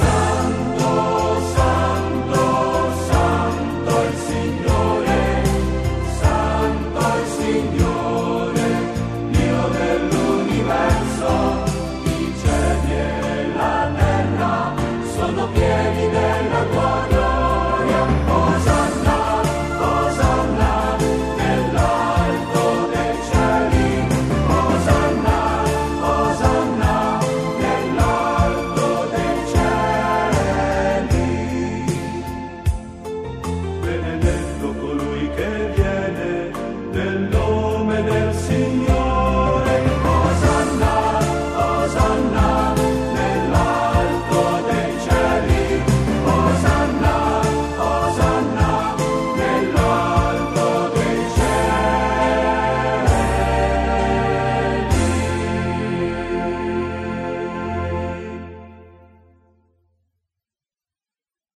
Santo, Santo, Santo el Señor, Santo el Señor.